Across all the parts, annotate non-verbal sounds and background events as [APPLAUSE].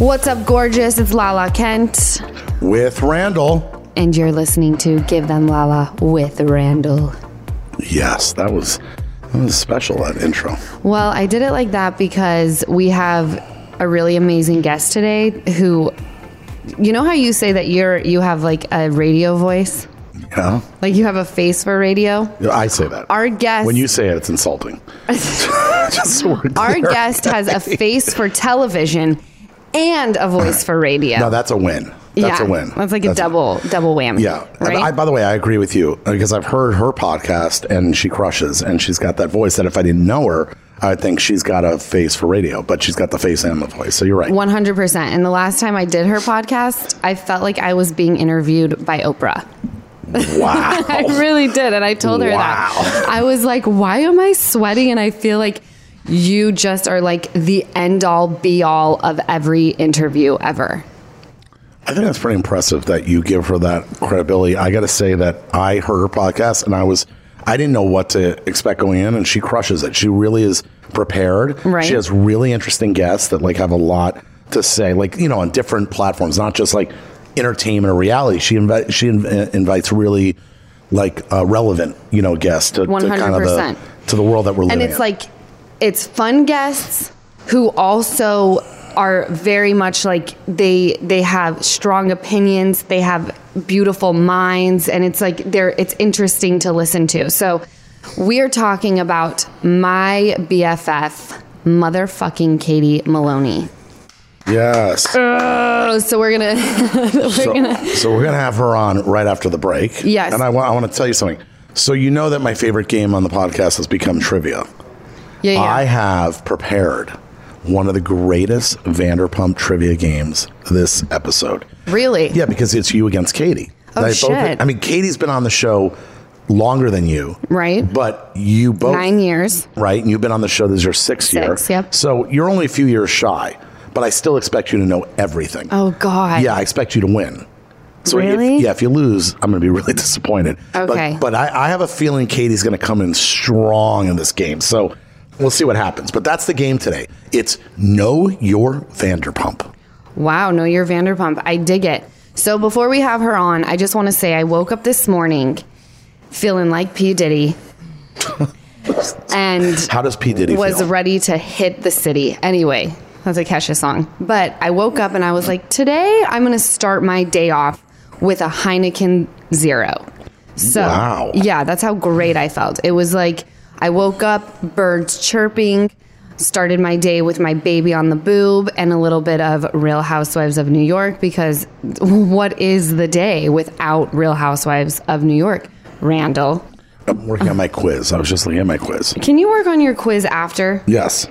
What's up, gorgeous? It's Lala Kent, with Randall. and you're listening to Give Them Lala with Randall. Yes, that was that was special that intro. Well, I did it like that because we have a really amazing guest today who, you know how you say that you're you have like a radio voice, Yeah, like you have a face for radio. I say that. Our guest, when you say it, it's insulting. [LAUGHS] [LAUGHS] Just so we're our guest has a [LAUGHS] face for television and a voice for radio. No, that's a win. That's yeah, a win. That's like a double double whammy. Yeah. right. I, by the way, I agree with you because I've heard her podcast and she crushes and she's got that voice that if I didn't know her, I would think she's got a face for radio, but she's got the face and the voice. So you're right. 100%. And the last time I did her podcast, I felt like I was being interviewed by Oprah. Wow. [LAUGHS] I really did. And I told her Wow. that. I was like, why am I sweating? And I feel like you just are like the end all be all of every interview ever. I think that's pretty impressive that you give her that credibility. I got to say that I heard her podcast and I was, I didn't know what to expect going in, and she crushes it. She really is prepared. Right. She has really interesting guests that like have a lot to say, like you know, on different platforms, not just like entertainment or reality. She invi- she inv- invites really like uh, relevant, you know, guests to, to kind of the to the world that we're living. And it's in. like, it's fun guests who also are very much like they they have strong opinions they have beautiful minds and it's like they're it's interesting to listen to so we're talking about my bff motherfucking katie maloney yes. oh so we're gonna [LAUGHS] we're so, gonna so we're gonna have her on right after the break. Yes. And I want I want to tell you something. So you know that my favorite game on the podcast has become trivia. Yeah yeah I have prepared one of the greatest Vanderpump trivia games this episode. really Yeah, because it's you against Katie. Oh, I both- shit. I mean, Katie's been on the show longer than you, right but you both nine years right? And you've been on the show. This is your sixth year. Six, yep. So you're only a few years shy, but I still expect you to know everything. oh god Yeah, I expect you to win. So Really? if, yeah, if you lose, I'm going to be [LAUGHS] really disappointed. Okay. But, but I, I have a feeling Katie's going to come in strong in this game. So we'll see what happens. But that's the game today. It's Know Your Vanderpump. Wow, no, you're Vanderpump. I dig it. So before we have her on, I just want to say I woke up this morning feeling like P. Diddy [LAUGHS] and How does P. Diddy was feel? ready to hit the city. Anyway, that's a Kesha song. But I woke up and I was like, today I'm going to start my day off with a Heineken Zero. So, Wow. yeah, that's how great I felt. It was like I woke up, birds chirping, started my day with my baby on the boob and a little bit of Real Housewives of New York because [LAUGHS] what is the day without Real Housewives of New York? Randall, I'm working on my quiz. I was just looking at my quiz. can you work on your quiz after? Yes.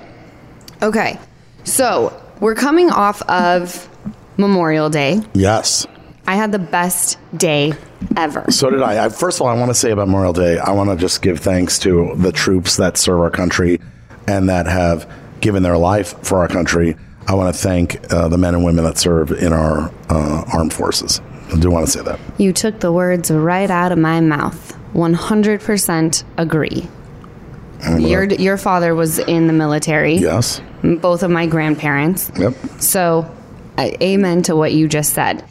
Okay. So we're coming off of Memorial Day. Yes. I had the best day ever. So did I. I. First of all, I want to say about Memorial Day, I want to just give thanks to the troops that serve our country and that have given their life for our country. I want to thank uh, the men and women that serve in our uh, armed forces. I do want to say that. You took the words right out of my mouth. 100% agree. Your your father was in the military. Yes. Both of my grandparents. Yep. So, uh, amen to what you just said.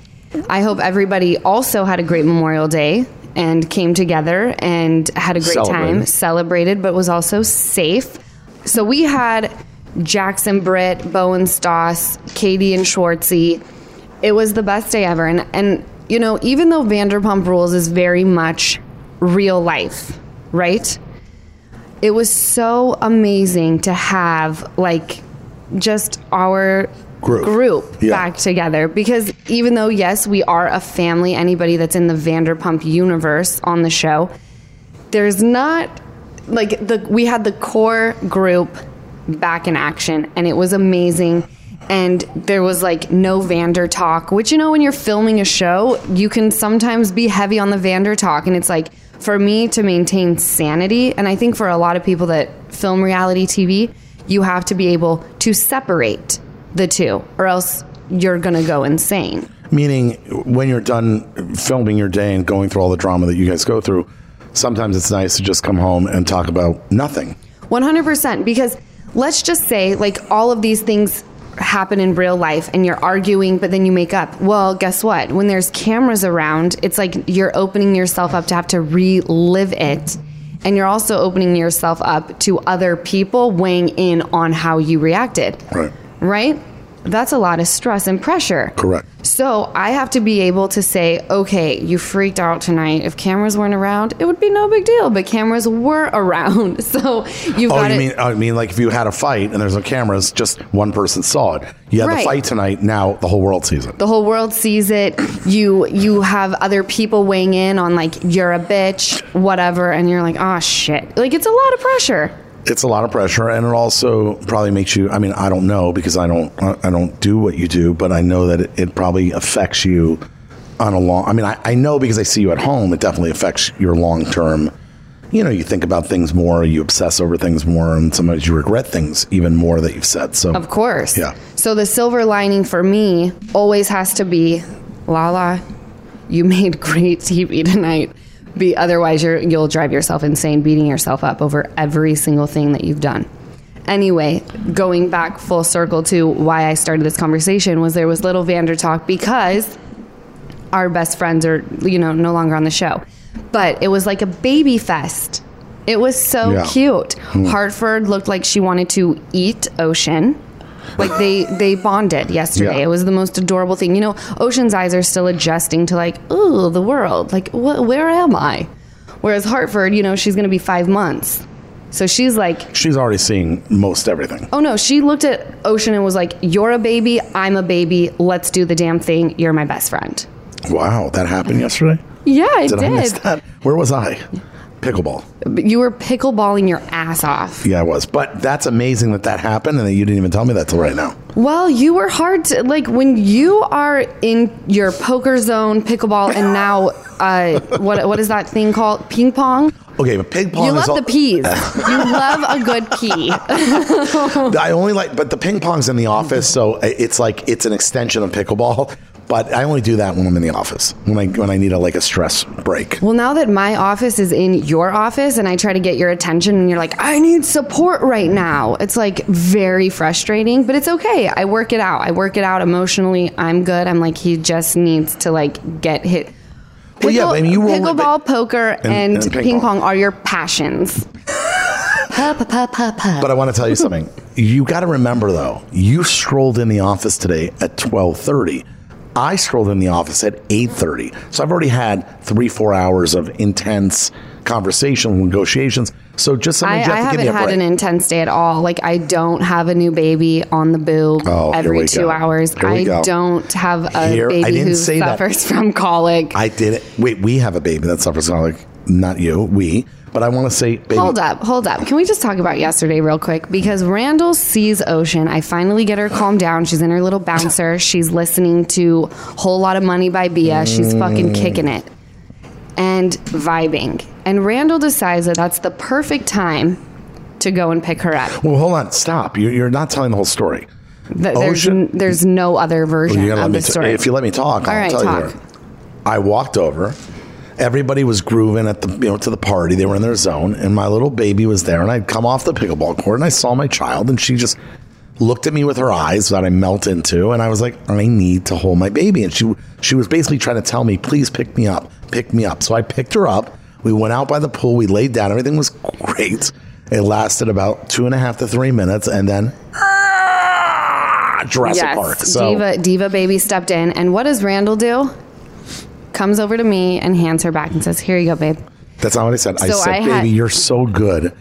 I hope everybody also had a great Memorial Day and came together and had a great time, Celebrated. celebrated, but was also safe. So we had Jax and Britt, Beau and Stass, Katie and Schwartzy. It was the best day ever. And, and, you know, even though Vanderpump Rules is very much real life, right? It was so amazing to have, like, just our Group. group Yeah. back together because even though yes we are a family anybody that's in the vanderpump universe on the show there's not like the we had the core group back in action and it was amazing and there was like no vander talk which you know when you're filming a show you can sometimes be heavy on the vander talk and it's like for me to maintain sanity and i think for a lot of people that film reality tv you have to be able to separate the two or else you're gonna go insane Meaning, when you're done filming your day and going through all the drama that you guys go through, sometimes it's nice to just come home and talk about nothing. 100% because let's just say like all of these things happen in real life and you're arguing, but then you make up. Well, guess what? When there's cameras around, it's like you're opening yourself up to have to relive it. And you're also opening yourself up to other people weighing in on how you reacted. Right. Right? That's a lot of stress and pressure. Correct. So I have to be able to say, okay, you freaked out tonight. If cameras weren't around, it would be no big deal. But cameras were [LAUGHS] around, [LAUGHS] so you've Oh, got you to. mean oh, I mean like if you had a fight and there's no cameras, just one person saw it. You had the fight tonight. Now the whole world sees it. the whole world sees it. You you have other people weighing in on like you're a bitch, whatever, and you're like, oh shit. Like it's a lot of pressure. It's a lot of pressure and it also probably makes you i mean i don't know because i don't i don't do what you do but i know that it, it probably affects you on a long i mean I, I know because i see you at home it definitely affects your long term you know you think about things more you obsess over things more and sometimes you regret things even more that you've said so Of course. Yeah. So the silver lining for me always has to be, Lala, you made great TV tonight. Be otherwise you're, you'll drive yourself insane beating yourself up over every single thing that you've done. Anyway, going back full circle to why I started this conversation was there was little Vander talk because our best friends are you know no longer on the show. But it was like a baby fest. It was so Yeah. cute. Hmm. Hartford looked like she wanted to eat ocean like they they bonded yesterday. Yeah. it was the most adorable thing. You know ocean's eyes are still adjusting to like ooh the world. Like wh- where am i? Whereas hartford you know she's gonna be five months. So she's like she's already seeing most everything. Oh no. She looked at ocean and was like you're a baby. I'm a baby. Let's do the damn thing. You're my best friend. Wow. That happened yesterday? Yeah i did, did, i miss that? Where was i pickleball You were pickleballing your ass off. yeah i was but that's amazing that that happened and that you didn't even tell me that till right now Well, you were hard to like when you are in your poker zone, pickleball, and now uh, what what is that thing called? Ping pong. okay but ping pong You is love all- the peas. [LAUGHS] you love a good pea. [LAUGHS] I only like, but the ping pong's in the office, so it's like it's an extension of pickleball. But I only do that when I'm in the office when I when I need a like a stress break. Well, now that my office is in your office and I try to get your attention and you're like, I need support right now, it's like very frustrating, but it's okay. I work it out. I work it out emotionally. I'm good. I'm like, he just needs to like get hit. Well, yeah, I mean, you were only- pickleball, poker, and, and ping ping, pong. pong. are your passions. pa, pa, pa, pa, pa. But I want to tell you something. You got to remember though, you strolled in the office today at twelve thirty. I strolled in the office at eight thirty. So I've already had three four hours of intense conversation, negotiations. So just something I, you have I haven't had an intense day at all. Like I don't have a new baby on the boob Oh, every two go. hours. I go. don't have a Here- baby who say that. suffers [LAUGHS] from colic. I did it. Wait, we have a baby that suffers from like not you, we. But I want to say, baby, Hold up, hold up. Can we just talk about yesterday real quick? Because Randall sees Ocean. I finally get her calmed down. She's in her little bouncer. [LAUGHS] She's listening to Whole Lot of Money by Bia. She's fucking kicking it and vibing. And Randall decides that that's the perfect time to go and pick her up. Well, hold on, stop. You're, you're not telling the whole story. Th- There's, Ocean- n- there's no other version You gotta let of me the t- story. if you let me talk, I'll All right, tell talk. you. I walked over. Everybody was grooving at the you know to the party. They were in their zone, and my little baby was there. And I'd come off the pickleball court, and I saw my child, and she just looked at me with her eyes that I melt into, and I was like, I need to hold my baby. And she she was basically trying to tell me, please pick me up, pick me up. So I picked her up. We went out by the pool. We laid down. Everything was great. It lasted about two and a half to three minutes, and then ah, Jurassic yes, Park. So Diva Diva baby stepped in, and what does Randall do? Comes over to me and hands her back and says, "Here you go, babe." That's not what I said. I said, I baby, you're so good.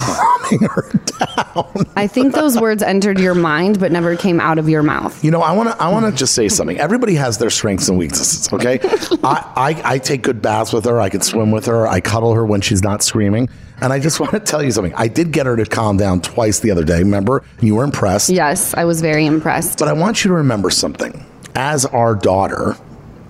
Calming her down. I think those words entered your mind but never came out of your mouth. You know, I want to. I want to just say something. Everybody has their strengths and weaknesses. Okay, [LAUGHS] I, I I take good baths with her. I can swim with her. I cuddle her when she's not screaming. And I just [LAUGHS] want to tell you something. I did get her to calm down twice the other day. Remember, you were impressed. Yes, I was very impressed. But I want you to remember something. As our daughter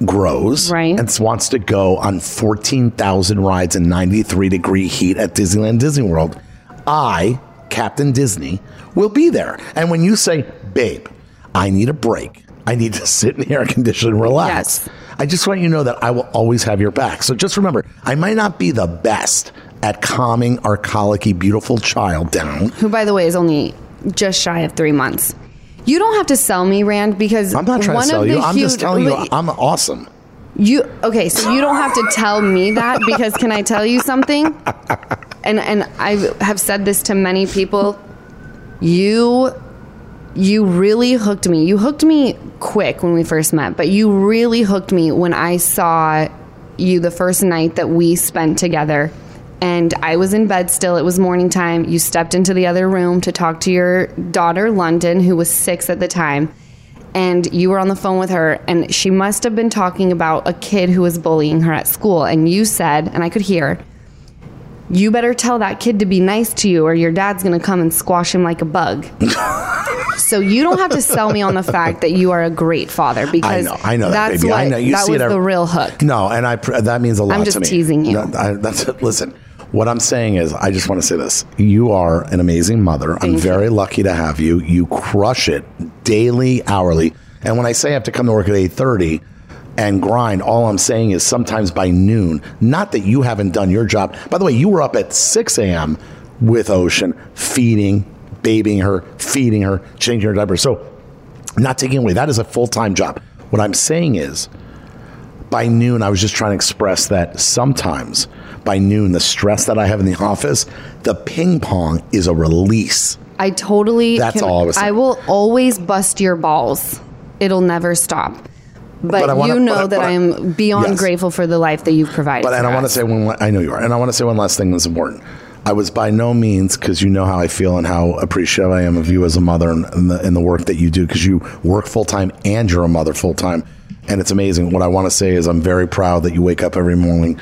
grows Right. and wants to go on 14,000 rides in 93 degree heat at Disneyland Disney World, I, Captain Disney, will be there. And when you say, babe, I need a break, I need to sit in the air conditioning and relax. Yes. I just want you to know that I will always have your back. So just remember, I might not be the best at calming our colicky, beautiful child down. Who, by the way, is only just shy of three months. You don't have to sell me, Rand, because I'm not trying to sell you. I'm just telling you I'm awesome. You okay? So you don't have to tell me that because can I tell you something? And and I have said this to many people. You you really hooked me. You hooked me quick when we first met, but you really hooked me when I saw you the first night that we spent together. And I was in bed still. It was morning time. You stepped into the other room to talk to your daughter, London, who was six at the time and you were on the phone with her and she must have been talking about a kid who was bullying her at school and you said and i could hear you better tell that kid to be nice to you or your dad's going to come and squash him like a bug [LAUGHS] so you don't have to sell me on the fact that you are a great father I because know, I know that, baby. what I know. You that see was it every- the real hook No, and I pr- that means a lot I'm just teasing you. No, I, that's listen. What I'm saying is, I just want to say this: you are an amazing mother. I'm Thank you. very lucky to have you. You crush it daily, hourly. And when I say I have to come to work at 8:30 and grind, all I'm saying is sometimes by noon. Not that you haven't done your job. By the way, you were up at 6 a.m. with Ocean, feeding, babying her, feeding her, changing her diapers. So, not taking away that is a full time job. What I'm saying is, by noon, I was just trying to express that sometimes by noon, the stress that I have in the office, the ping pong is a release. i totally That's all I i will always bust your balls it'll never stop but, But wanna- you know but I- that I- I am beyond Yes. grateful for the life that you've provided But and I want to say one. I know you are, and I want to say one last thing that's important. I was by no means because you know how I feel and how appreciative I am of you as a mother and, and, the, and the work that you do because you work full time and you're a mother full time, and it's amazing. What I want to say is I'm very proud that you wake up every morning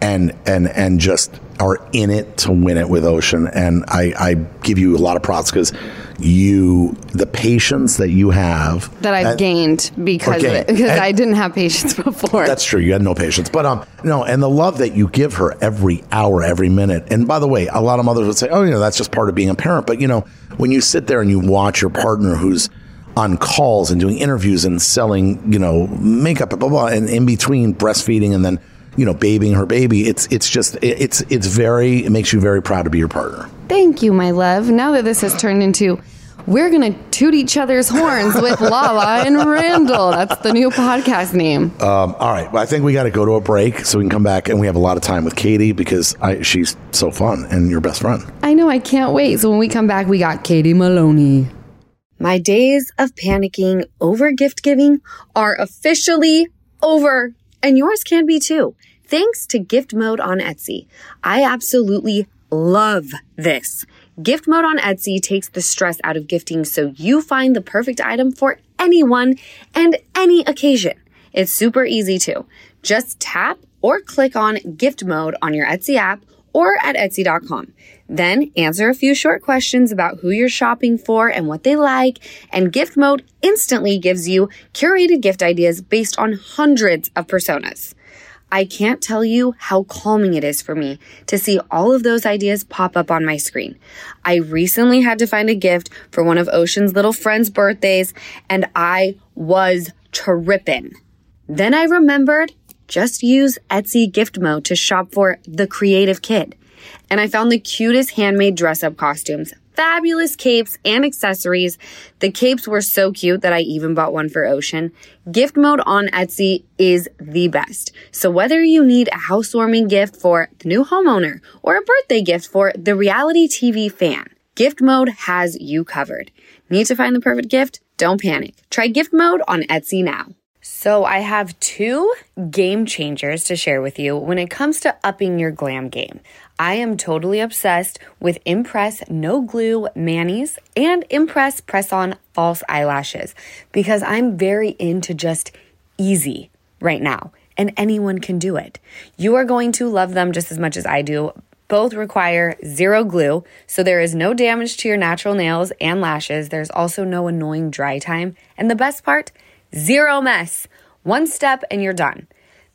and and and just are in it to win it with Ocean, and I, I give you a lot of props because you the patience that you have that I've and- gained because of gained. it, because And- I didn't have patience [LAUGHS] before. That's true. You had no patience, but um, no, and the love that you give her every hour, every minute. And by the way, a lot of mothers would say, "Oh, you know, that's just part of being a parent." But you know, when you sit there and you watch your partner who's on calls and doing interviews and selling, you know, makeup, blah blah, blah and in between breastfeeding and then you know, babying her baby, it's it's just it- it's it's very it makes you very proud to be your partner. Thank you, my love. Now that this has turned into we're gonna toot each other's horns with Lala and Randall. That's the new podcast name. Um, all right, well, I think we got to go to a break so we can come back and we have a lot of time with Katie because I, she's so fun and your best friend. I know, I can't wait. So when we come back, we got Katie Maloney. My days of panicking over gift giving are officially over, and yours can be too. Thanks to Gift Mode on Etsy. I absolutely love this. Gift Mode on Etsy takes the stress out of gifting so you find the perfect item for anyone and any occasion. It's super easy too. Just tap or click on Gift Mode on your Etsy app or at Etsy.com. Then answer a few short questions about who you're shopping for and what they like, and Gift Mode instantly gives you curated gift ideas based on hundreds of personas. I can't tell you how calming it is for me to see all of those ideas pop up on my screen. I recently had to find a gift for one of Ocean's little friends' birthdays, and I was tripping. Then I remembered just use Etsy gift mode to shop for the creative kid. And I found the cutest handmade dress up costumes, fabulous capes and accessories. The capes were so cute that I even bought one for Ocean. Gift mode on Etsy is the best. So whether you need a housewarming gift for the new homeowner or a birthday gift for the reality TV fan, Gift mode has you covered. Need to find the perfect gift? Don't panic. Try gift mode on Etsy now. So, I have two game changers to share with you when it comes to upping your glam game. I am totally obsessed with Impress No Glue Manis and Impress Press On False Eyelashes because I'm very into just easy right now, and anyone can do it. You are going to love them just as much as I do. Both require zero glue, so there is no damage to your natural nails and lashes. There's also no annoying dry time. And the best part, zero mess. One step and you're done.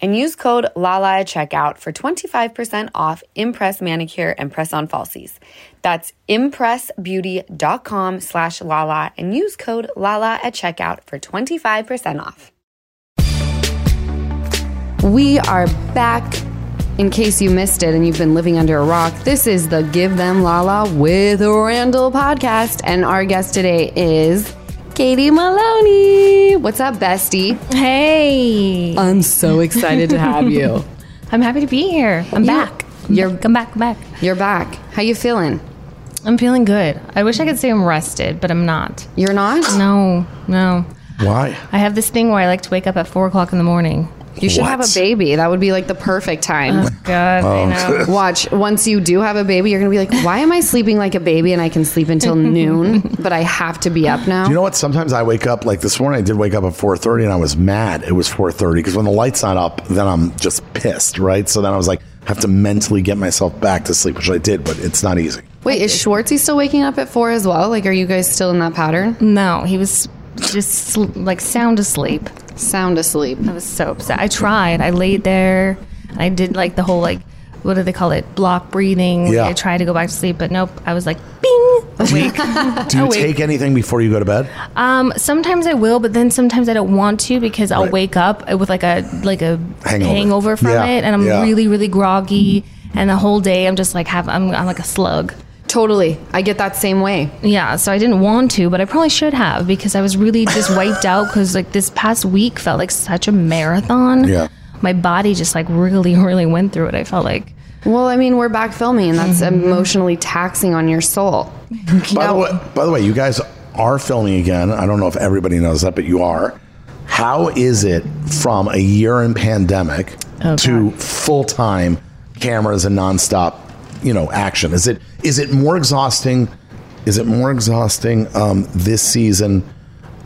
and use code LALA at checkout for 25% off Impress Manicure and Press-On Falsies. That's impressbeauty.com slash LALA and use code LALA at checkout for 25% off. We are back. In case you missed it and you've been living under a rock, this is the Give Them Lala with Randall podcast. And our guest today is Katie Maloney. What's up, bestie? Hey, I'm so excited to have you. [LAUGHS] I'm happy to be here. I'm You- back. you're- come back, come back. You're back. How you feeling? I'm feeling good. I wish I could say I'm rested, but I'm not. You're not? No, no. Why? I have this thing where I like to wake up at four o'clock in the morning. You should have a baby. That would be like the perfect time. Oh, God, Oh. I know. [LAUGHS] Watch, once you do have a baby, you're going to be like, why am I sleeping like a baby and I can sleep until [LAUGHS] noon, but I have to be up now? Do you know what? Sometimes I wake up like this morning. I did wake up at four thirty, and I was mad. It was four thirty because when the light's not up, then I'm just pissed, right? So then I was like, I have to mentally get myself back to sleep, which I did, but it's not easy. Wait, is Schwartzy still waking up at four as well? Like, are you guys still in that pattern? No, he was just sl- like sound asleep. Sound asleep. I was so upset. I tried. I laid there. I did like the whole like what do they call it? Block breathing. Yeah. I tried to go back to sleep, but nope. I was like, bing, awake. [LAUGHS] Do you Awake. take anything before you go to bed? Um, sometimes I will, but then sometimes I don't want to because I'll Right. wake up with like a like a Hangover. hangover, from Yeah, it, and I'm yeah. really really groggy, and the whole day I'm just like have I'm, I'm like a slug. Totally. I get that same way. Yeah, so I didn't want to, but I probably should have because I was really just [LAUGHS] wiped out because like this past week felt like such a marathon. Yeah. my body just like really really went through it. I felt like Well, I mean, we're back filming, and that's Mm-hmm. emotionally taxing on your soul. [LAUGHS] By the way, by the way, you guys are filming again. I don't know if everybody knows that, but you are. How is it from a year in pandemic Oh, to full time cameras and nonstop, you know, action? Is it is it more exhausting? Is it more exhausting um, this season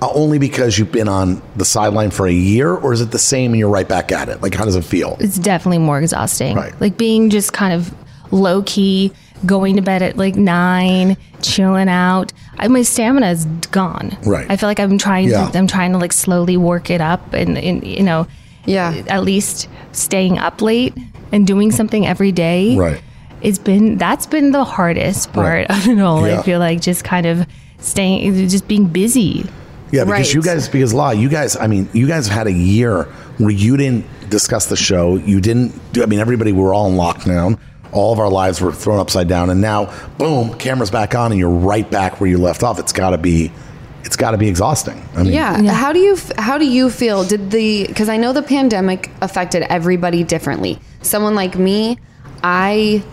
uh, only because you've been on the sideline for a year, or is it the same and you're right back at it? Like, how does it feel? it's definitely more exhausting. Right. Like being just kind of low key, going to bed at like nine, chilling out. I, my stamina is gone. Right. I feel like I'm trying. Yeah. To, I'm trying to like slowly work it up, and, and you know, Yeah. at least staying up late and doing something every day. Right. It's been that's been the hardest part Right. of it all. Yeah. I feel like just kind of staying, just being busy. Yeah, because Right. you guys, because law, you guys, I mean, you guys have had a year where you didn't discuss the show. You didn't do, I mean, everybody, we were all in lockdown. All of our lives were thrown upside down. And now, boom, camera's back on and you're right back where you left off. It's got to be, it's got to be exhausting. I mean, Yeah. How do you how do you feel? Did the because I know the pandemic affected everybody differently. Someone like me, I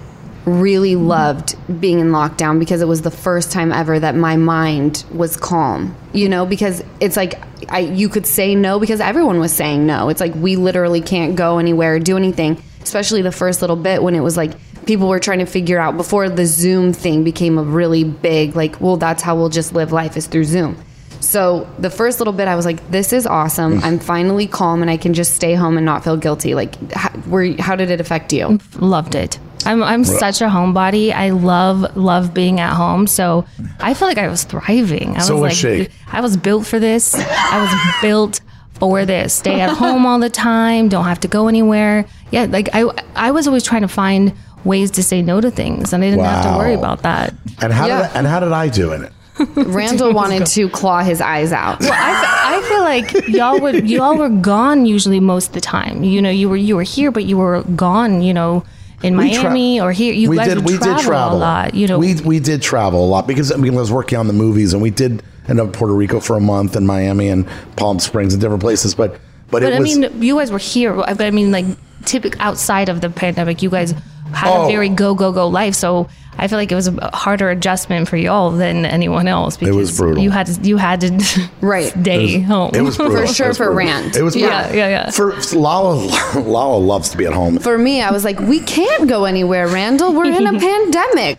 really loved being in lockdown because it was the first time ever that my mind was calm. You know, because it's like I you could say no because everyone was saying no. It's like we literally can't go anywhere or do anything, especially the first little bit when it was like people were trying to figure out before the Zoom thing became a really big like, well, that's how we'll just live life is through Zoom. So the first little bit, I was like, "This is awesome! I'm mm. finally calm, and I can just stay home and not feel guilty." Like, how, were, how did it affect you? loved it. I'm I'm such a homebody. I love love being at home. So I feel like I was thriving. I So was was like she. I was built for this. I was built for this. Stay at home all the time. Don't have to go anywhere. Yeah, like I I was always trying to find ways to say no to things, and I didn't have to worry about that. And how Yeah. did I, and how did I do in it? [LAUGHS] [LAUGHS] Randall wanted to claw his eyes out. I, I feel like y'all were y'all were gone usually most of the time. You know, you were you were here, but you were gone. You know, in We tra- Miami or here. You we guys did we travel, did travel a lot. You know, we we did travel a lot because I mean I was working on the movies and we did end up in Puerto Rico for a month and Miami and Palm Springs and different places. But but, But I was mean, you guys were here. But I mean, like, typical outside of the pandemic, you guys had Oh. a very go go go life. So I feel like it was a harder adjustment for y'all than anyone else. Because it was brutal. You had to, you had to [LAUGHS] Right. stay home. It was [LAUGHS] brutal. For sure was for brutal. Rand. It was Yeah, yeah, yeah. For Lala, [LAUGHS] Lala loves to be at home. For me, I was like, we can't go anywhere, Randall. We're in a pandemic.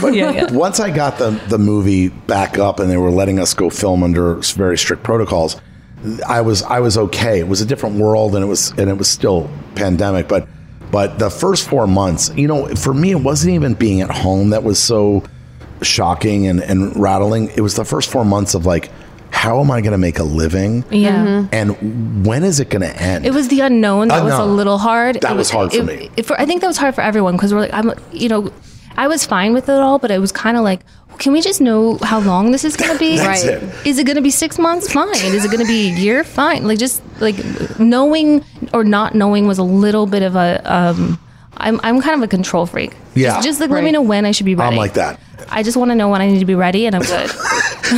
But Yeah, yeah. once I got the the movie back up and they were letting us go film under very strict protocols, I was I was okay. It was a different world and it was and it was still pandemic, but but the first four months, you know, for me it wasn't even being at home that was so shocking and, and rattling. It was the first four months of like, how am I gonna make a living? Yeah. Mm-hmm. And when is it gonna end? It was the unknown that was a little hard. That It was hard for it- me. it- for, I think that was hard for everyone because we're like, I'm, you know, I was fine with it all, but it was kind of like, can we just know how long this is going to be? [LAUGHS] That's Right. it. Is it going to be six months? Fine. Is it going to be a year? Fine. Like just like knowing or not knowing was a little bit of a. Um, I'm I'm kind of a control freak. Yeah. Just, just like let me know when I should be ready. I'm like that. I just want to know when I need to be ready, and I'm good.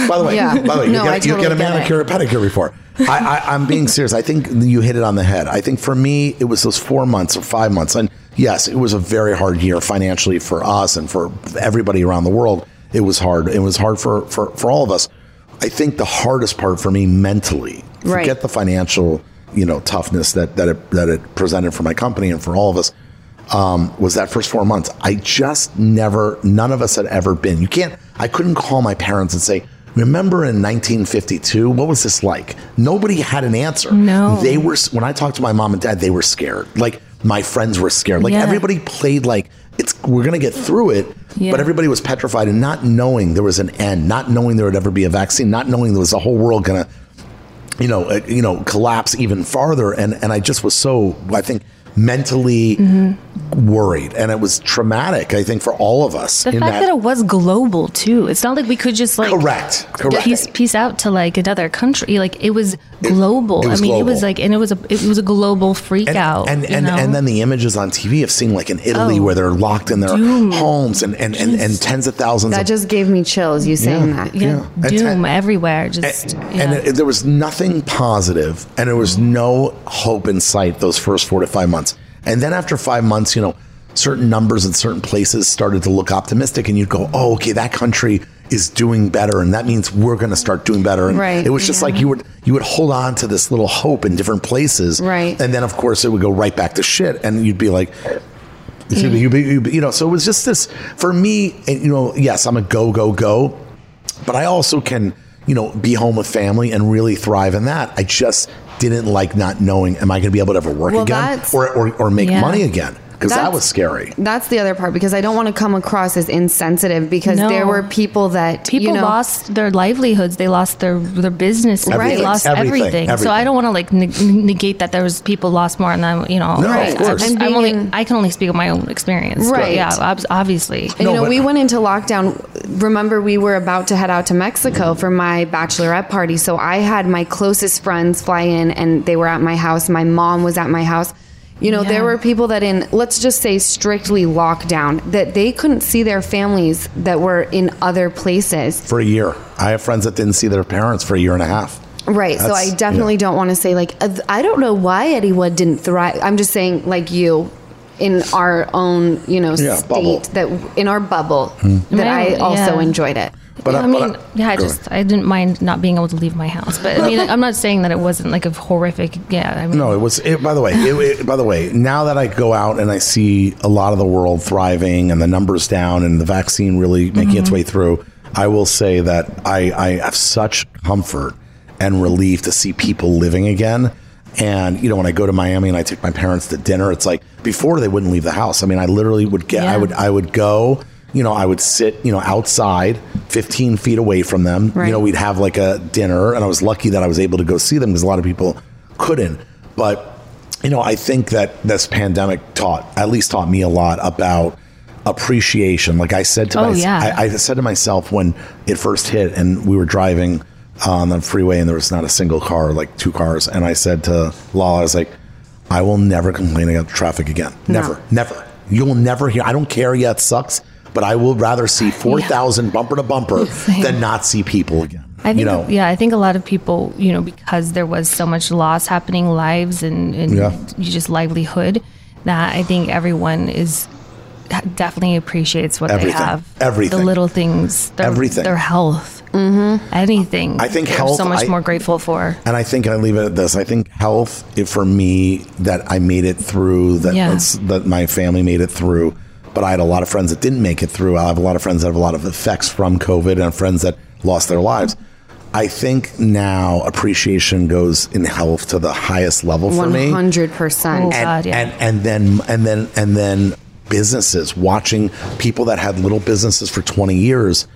By the way, Yeah. by the way, you No, get, I you get a get manicure, a pedicure before. I, I, I'm being serious. I think you hit it on the head. I think for me, it was those four months or five months, and yes, it was a very hard year financially for us and for everybody around the world. It was hard. It was hard for for, for all of us. I think the hardest part for me mentally, Right. forget the financial, you know, toughness that that it, that it presented for my company and for all of us um, was that first four months. I just never, none of us had ever been. You can't, I couldn't call my parents and say, Remember in 1952, what was this like? Nobody had an answer. No. They were, when I talked to my mom and dad, they were scared. Like my friends were scared. Like Yeah. everybody played like, it's, we're going to get through it. Yeah. But everybody was petrified and not knowing there was an end, not knowing there would ever be a vaccine, not knowing there was a whole world going to, you know, uh, you know, collapse even farther. And and I just was so, I think, mentally mm-hmm. worried, and it was traumatic. I think for all of us. The in fact that, it was global too. It's not like we could just like correct, correct. piece piece out to like another country. Like it was global. it was I mean, it was like, and it was a it was a global freak and, out. and you and, and then the images on TV of seeing like in Italy Oh, where they're locked in their doom. homes and and, and, and tens of thousands That of just gave me chills, you saying that. yeah, yeah. Doom te- everywhere. Just and, yeah. and it, there was nothing positive and there was no hope in sight those first four to five months and then after five months you know certain numbers in certain places started to look optimistic and you'd go oh okay that country is doing better and that means we're going to start doing better and Right. it was just like you would you would hold on to this little hope in different places Right. and then of course it would go right back to shit and you'd be like you'd be- you'd be- you know so it was just this for me and, you know yes i'm a go go go but I also can, you know, be home with family and really thrive in that. I just didn't like not knowing, am I going to be able to ever work Well, again or, or, or make Yeah. money again? Because that was scary. That's the other part because I don't want to come across as insensitive because No. there were people that People you know, lost their livelihoods. They lost their their business. Everything. They lost Everything. everything. So I don't want to like neg- negate that there was people lost more, and then you know. No, of I- course. I'm, And I'm only. in- I can only speak of my own experience. Right. yeah. Obviously. And, No, you know, but- we went into lockdown. Remember, we were about to head out to Mexico for my bachelorette party. So I had my closest friends fly in and they were at my house. My mom was at my house. You know, Yeah. there were people that in, let's just say strictly lockdown, that they couldn't see their families that were in other places. For a year. I have friends that didn't see their parents for a year and a half. Right. so I definitely yeah. don't want to say like uh, I don't know why anyone didn't thrive. I'm just saying like you in our own, you know, Yeah, state bubble. that in our bubble that Right, I also yeah. enjoyed it. But I I- mean, but I- yeah, I just I didn't mind not being able to leave my house, but I mean, [LAUGHS] I'm not saying that it wasn't like a horrific. Yeah, I mean, No, it was. It, by the way, it, it, by the way, now that I go out and I see a lot of the world thriving and the numbers down and the vaccine really making its mm-hmm. way through, I will say that I, I have such comfort and relief to see people living again. And you know, when I go to Miami and I take my parents to dinner, it's like before they wouldn't leave the house. I mean, I literally would get, I would, I would go. You know, I would sit, you know, outside, 15 feet away from them. Right. You know, we'd have like a dinner, and I was lucky that I was able to go see them because a lot of people couldn't. But you know, I think that this pandemic taught, at least taught me a lot about appreciation. Like I said to Oh, myself, yeah. I, I said to myself when it first hit, and we were driving on the freeway, and there was not a single car, like two cars, and I said to Lala, I was like, I will never complain about traffic again. Never, never. You will never hear. I don't care. Yeah, it sucks, but I will rather see four thousand bumper to bumper [LAUGHS] Same. than not see people again. I think, you know, yeah, I think a lot of people, you know, because there was so much loss happening, lives and, and Yeah. you just livelihood, that I think everyone is definitely appreciates what Everything. they have. Everything. The little things. Their, Everything. Their health. Mm-hmm. Anything. I think health, so much I- more grateful for. And I think I leave it at this. I think health, if for me, that I made it through, that Yeah. that my family made it through. But I had a lot of friends that didn't make it through. I have a lot of friends that have a lot of effects from COVID, and friends that lost their lives. I think now appreciation goes in health to the highest level for One me. hundred Oh, percent. and, God, yeah. and and then and then and then businesses watching people that had little businesses for 20 years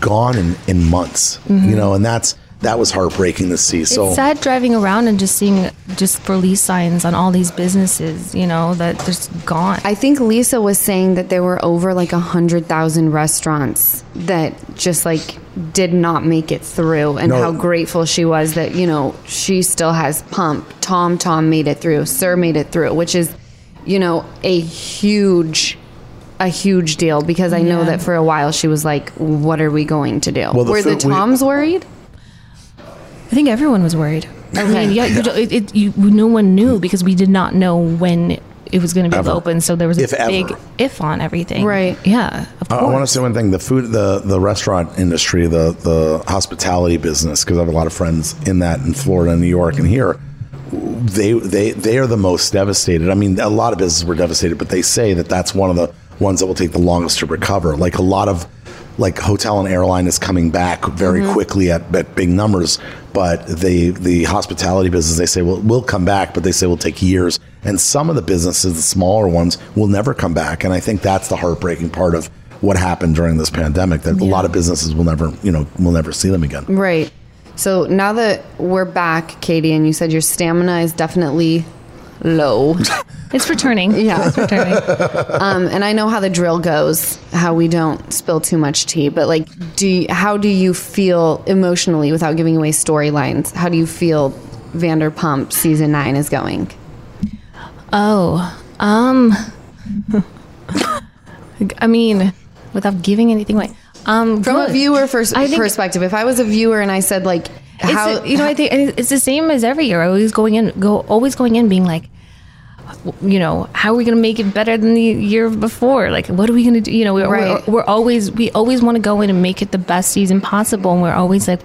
gone in in months Mm-hmm. you know and that's that was heartbreaking to see so it's sad driving around and just seeing just release signs on all these businesses, you know, that just gone. I think Lisa was saying that there were over like a hundred thousand restaurants that just like did not make it through, and No. how grateful she was that you know she still has Pump. Tom Tom made it through. SUR made it through, which is you know a huge. A huge deal because I know Yeah. that for a while she was like, "What are we going to do?" Well, were the food we- Toms worried? I think everyone was worried. I mean, yeah, you, don't- it, it, you, no one knew because we did not know when it was going to be Ever. open. So there was a If ever. big if on everything. Right. Yeah. Of I, course. want to say one thing: the food, the the restaurant industry, the the hospitality business, because I have a lot of friends in that in Florida, and New York, and here. They they they are the most devastated. I mean, a lot of businesses were devastated, but they say that that's one of the ones that will take the longest to recover. Like a lot of like hotel and airline is coming back very mm-hmm. quickly at, at big numbers, but the the hospitality business they say will will come back, but they say will take years. And some of the businesses, the smaller ones, will never come back. And I think that's the heartbreaking part of what happened during this pandemic. That a lot of businesses will never, you know, will never see them again. Right. So now that we're back, Katie, and you said your stamina is definitely low. [LAUGHS] it's returning. Yeah. It's returning. [LAUGHS] Um, and I know how the drill goes, how we don't spill too much tea. But like, do you, how do you feel emotionally without giving away storylines? How do you feel Vanderpump season nine is going? oh, um, [LAUGHS] I mean, without giving anything away. Um, From a viewer first perspective, if I was a viewer and I said like, It's how the- you know, I think it's the same as every year. Always going in, go always going in, being like, you know, how are we going to make it better than the year before? Like, what are we going to do? You know, we're, Right. we're, we're always we always want to go in and make it the best season possible, and we're always like,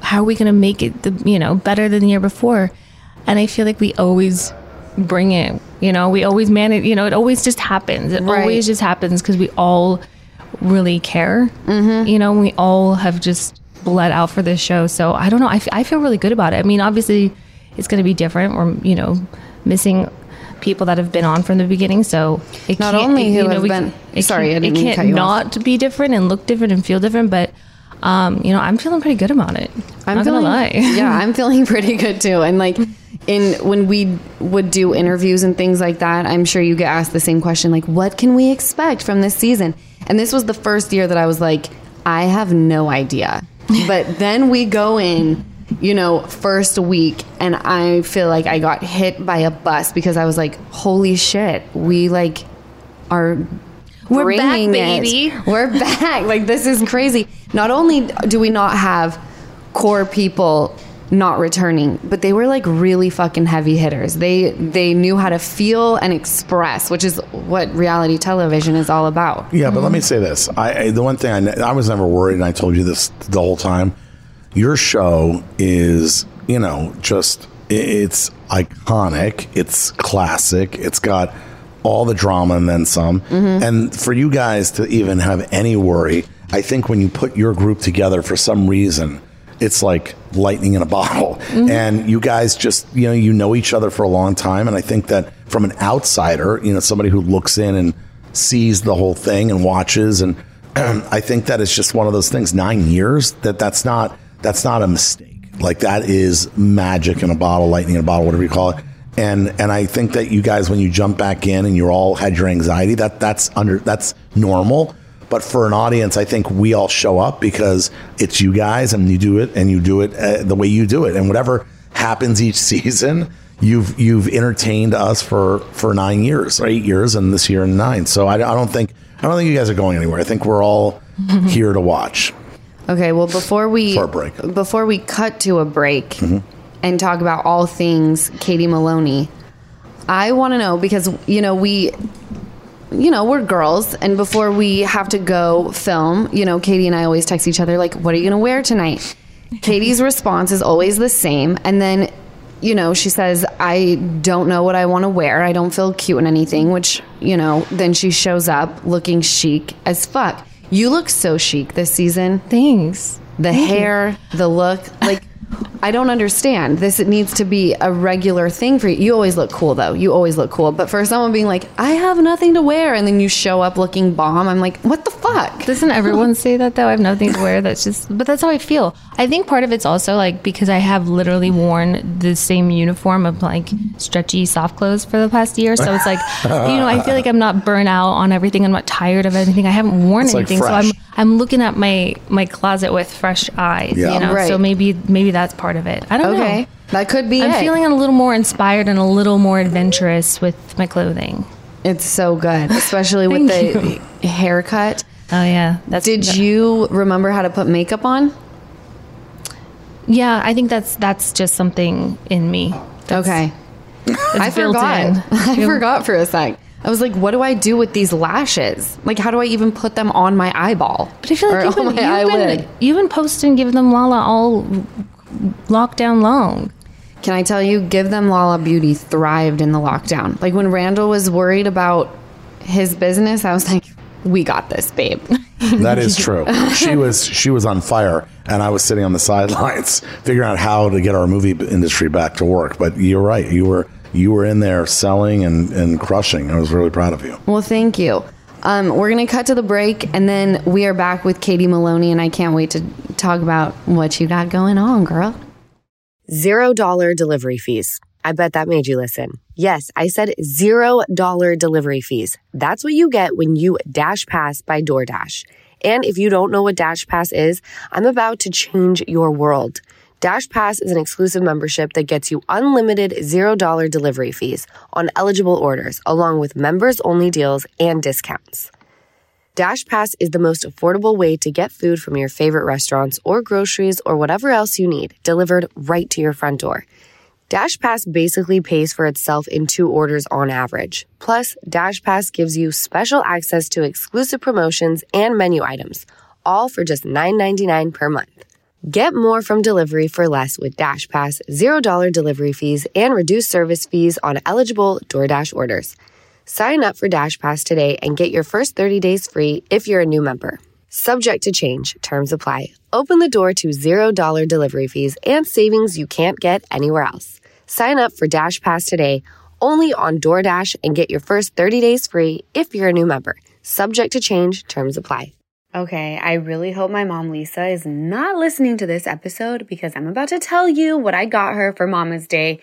how are we going to make it the you know better than the year before? And I feel like we always bring it. You know, we always manage. You know, it always just happens. It Right. always just happens because we all really care. Mm-hmm. You know, we all have just bled out for this show. So I don't know. I, f- I feel really good about it. I mean, obviously, it's going to be different. We're, you know, missing people that have been on from the beginning. So it Not can't- only who know, have we been- can- it sorry, can't- I didn't it mean to can't cut you off. not be different and look different and feel different. But, um, you know, I'm feeling pretty good about it. I'm not feeling, gonna lie. [LAUGHS] yeah, I'm feeling pretty good too. And like in when we would do interviews and things like that, I'm sure you get asked the same question, like, what can we expect from this season? And this was the first year that I was like, I have no idea. But then we go in, you know, first week, and I feel like I got hit by a bus because I was like, holy shit, we like are We're back, bringing it. baby. We're [LAUGHS] back. Like this is crazy. Not only do we not have core people not returning, but they were like really fucking heavy hitters. They they knew how to feel and express, which is what reality television is all about. Yeah, but let me say this: I, I the one thing I, ne- I was never worried, and I told you this the whole time. Your show is, you know, just it's iconic. It's classic. It's got all the drama and then some. Mm-hmm. And for you guys to even have any worry, I think when you put your group together for some reason, it's like lightning in a [LAUGHS] bottle. Mm-hmm. And you guys just, you know, you know each other for a long time. And I think that from an outsider, you know, somebody who looks in and sees the whole thing and watches, and [CLEARS THROAT] I think that it's just one of those things. Nine years that that's not that's not a mistake. Like that is magic in a bottle, lightning in a bottle, whatever you call it. And and I think that you guys, when you jump back in and you're all had your anxiety, that that's under that's normal. But for an audience, I think we all show up because it's you guys, and you do it, and you do it uh, the way you do it, and whatever happens each [LAUGHS] season, you've you've entertained us for for nine years or eight years, and this year and nine. So I, I don't think I don't think you guys are going anywhere. I think we're all [LAUGHS] here to watch. Okay, well before we For a break. Mm-hmm. before we cut to a break and talk about all things Katie Maloney, I want to know because you know we you know, we're girls, and before we have to go film, you know, Katie and I always text each other, like, what are you gonna wear tonight? [LAUGHS] Katie's response is always the same. And then, you know, she says, I don't know what I wanna wear. I don't feel cute in anything, which, you know, then she shows up looking chic as fuck. You look so chic this season. Thanks. The hair, the look, like, I don't understand. This it needs to be a regular thing for you. You always look cool though. You always look cool. But for someone being like, I have nothing to wear, and then you show up looking bomb, I'm like, what the fuck? Doesn't everyone say that though? I have nothing to wear. That's just, but that's how I feel. I think part of it's also like because I have literally worn the same uniform of like stretchy soft clothes for the past year. So it's like, you know, I feel like I'm not burnt out on everything. I'm not tired of anything. I haven't worn It's, like, anything. so I'm, fresh. I'm looking at my, my closet with fresh eyes, Yeah. you know? Right. So maybe, maybe that's part of it. I don't know. Okay, that could be I'm it. feeling a little more inspired and a little more adventurous with my clothing. it's so good, especially with Thank the haircut. Oh yeah, that's. Did you remember how to put makeup on? Yeah, I think that's that's just something in me. Okay, I It's built forgot. in. [LAUGHS] I forgot for a sec. I was like, what do I do with these lashes? Like, how do I even put them on my eyeball? But I feel like Or you've been, on my you've, been, you've been posting, giving them Lala all lockdown long. Can I tell you, Give Them Lala Beauty thrived in the lockdown. Like when Randall was worried about his business, I was like, we got this, babe. [LAUGHS] That is true. She was she was on fire, and I was sitting on the sidelines [LAUGHS] figuring out how to get our movie industry back to work. But you're right. You were you were in there selling and and crushing. I was really proud of you. well, thank you. Um, we're going to cut to the break and then we are back with Katie Maloney, and I can't wait to talk about what you got going on, girl. Zero dollar delivery fees. I bet that made you listen. Yes, I said zero dollar delivery fees. That's what you get when you Dash Pass by DoorDash. And if you don't know what Dash Pass is, I'm about to change your world. Dash Pass is an exclusive membership that gets you unlimited zero dollar delivery fees on eligible orders, along with members only deals and discounts. Dash Pass is the most affordable way to get food from your favorite restaurants or groceries or whatever else you need delivered right to your front door. Dash Pass basically pays for itself in two orders on average. Plus, Dash Pass gives you special access to exclusive promotions and menu items, all for just $9.99 per month. Get more from delivery for less with Dash Pass, $0 delivery fees, and reduced service fees on eligible DoorDash orders. Sign up for Dash Pass today and get your first 30 days free if you're a new member. Subject to change, terms apply. Open the door to $0 delivery fees and savings you can't get anywhere else. Sign up for Dash Pass today only on DoorDash and get your first 30 days free if you're a new member. Subject to change, terms apply. Okay, I really hope my mom Lisa is not listening to this episode because I'm about to tell you what I got her for Mama's Day.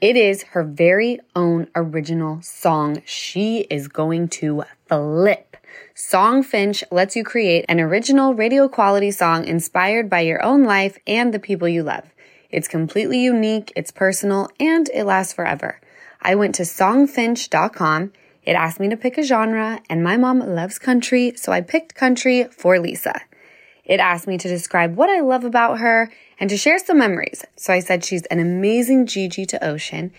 It is her very own original song. She is going to flip. Songfinch lets you create an original radio quality song inspired by your own life and the people you love. It's completely unique, it's personal, and it lasts forever. I went to songfinch.com. It asked me to pick a genre, and my mom loves country, so I picked country for Lisa. It asked me to describe what I love about her and to share some memories. So I said she's an amazing Gigi to Ocean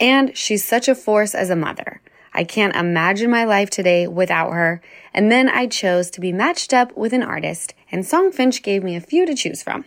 and she's such a force as a mother. I can't imagine my life today without her. And then I chose to be matched up with an artist and Songfinch gave me a few to choose from.